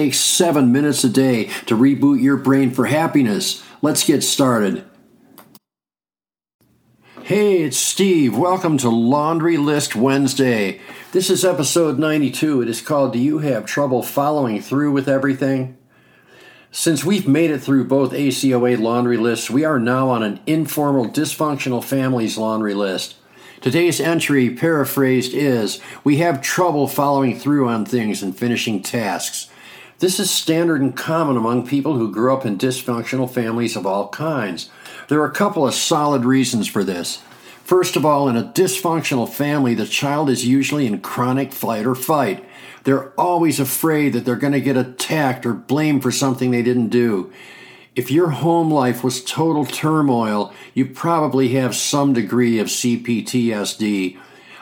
takes seven minutes a day to reboot your brain for happiness. Let's get started. Hey, it's Steve. Welcome to Laundry List Wednesday. This is episode 92. It is called Do You Have Trouble Following Through with Everything? Since we've made it through both ACOA laundry lists, we are now on an informal dysfunctional families laundry list. Today's entry, paraphrased, is We have trouble following through on things and finishing tasks. This is standard and common among people who grew up in dysfunctional families of all kinds. There are a couple of solid reasons for this. First of all, in a dysfunctional family, the child is usually in chronic flight or fight. They're always afraid that they're going to get attacked or blamed for something they didn't do. If your home life was total turmoil, you probably have some degree of CPTSD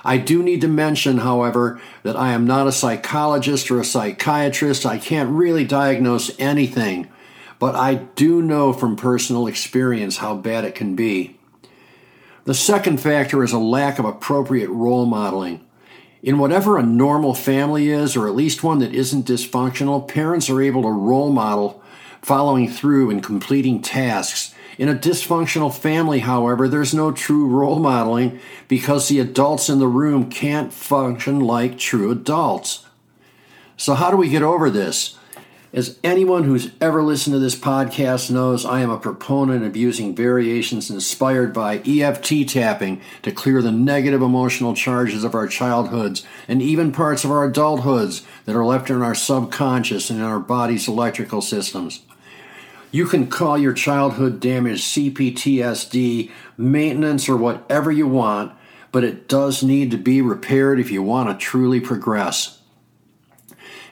I do need to mention, however, that I am not a psychologist or a psychiatrist. I can't really diagnose anything, but I do know from personal experience how bad it can be. The second factor is a lack of appropriate role modeling. In whatever a normal family is, or at least one that isn't dysfunctional, parents are able to role model following through and completing tasks in a dysfunctional family, however, there's no true role modeling because the adults in the room can't function like true adults. So, how do we get over this? As anyone who's ever listened to this podcast knows, I am a proponent of using variations inspired by EFT tapping to clear the negative emotional charges of our childhoods and even parts of our adulthoods that are left in our subconscious and in our body's electrical systems. You can call your childhood damage CPTSD, maintenance, or whatever you want, but it does need to be repaired if you want to truly progress.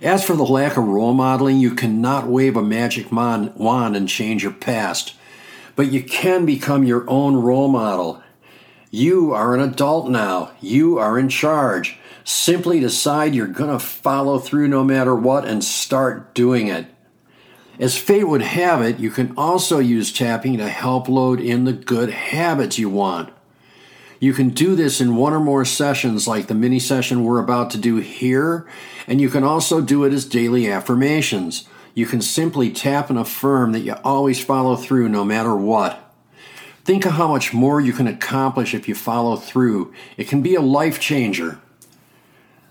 As for the lack of role modeling, you cannot wave a magic wand and change your past, but you can become your own role model. You are an adult now. You are in charge. Simply decide you're going to follow through no matter what and start doing it. As fate would have it, you can also use tapping to help load in the good habits you want. You can do this in one or more sessions, like the mini session we're about to do here, and you can also do it as daily affirmations. You can simply tap and affirm that you always follow through no matter what. Think of how much more you can accomplish if you follow through. It can be a life changer.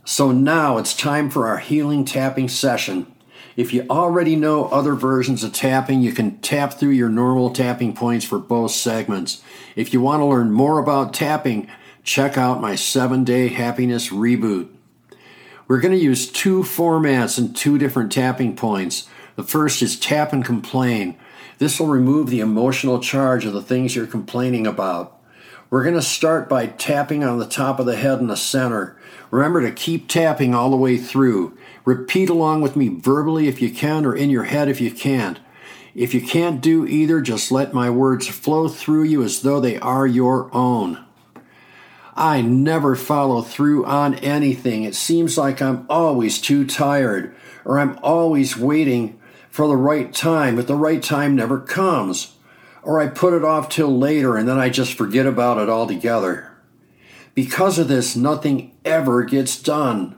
So now it's time for our healing tapping session. If you already know other versions of tapping, you can tap through your normal tapping points for both segments. If you want to learn more about tapping, check out my seven day happiness reboot. We're going to use two formats and two different tapping points. The first is tap and complain. This will remove the emotional charge of the things you're complaining about. We're going to start by tapping on the top of the head in the center. Remember to keep tapping all the way through. Repeat along with me verbally if you can, or in your head if you can't. If you can't do either, just let my words flow through you as though they are your own. I never follow through on anything. It seems like I'm always too tired, or I'm always waiting for the right time, but the right time never comes. Or I put it off till later and then I just forget about it altogether. Because of this, nothing ever gets done.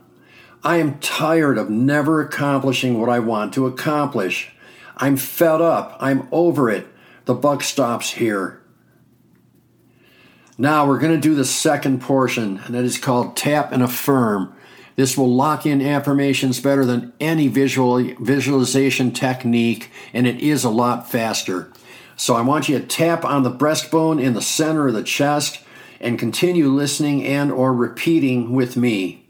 I am tired of never accomplishing what I want to accomplish. I'm fed up. I'm over it. The buck stops here. Now we're going to do the second portion, and that is called Tap and Affirm. This will lock in affirmations better than any visual visualization technique, and it is a lot faster. So I want you to tap on the breastbone in the center of the chest and continue listening and or repeating with me.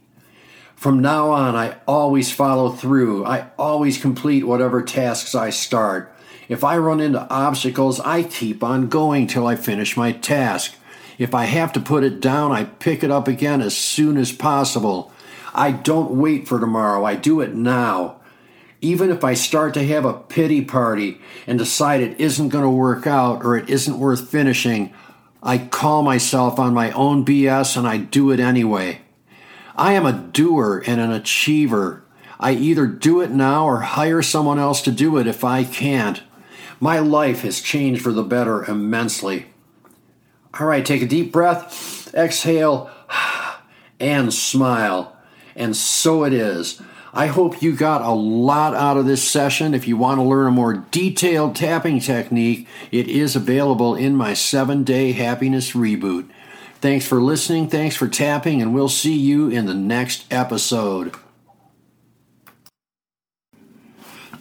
From now on, I always follow through. I always complete whatever tasks I start. If I run into obstacles, I keep on going till I finish my task. If I have to put it down, I pick it up again as soon as possible. I don't wait for tomorrow, I do it now. Even if I start to have a pity party and decide it isn't going to work out or it isn't worth finishing, I call myself on my own BS and I do it anyway. I am a doer and an achiever. I either do it now or hire someone else to do it if I can't. My life has changed for the better immensely. All right, take a deep breath, exhale, and smile. And so it is. I hope you got a lot out of this session. If you want to learn a more detailed tapping technique, it is available in my seven day happiness reboot. Thanks for listening, thanks for tapping, and we'll see you in the next episode.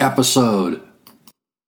episode.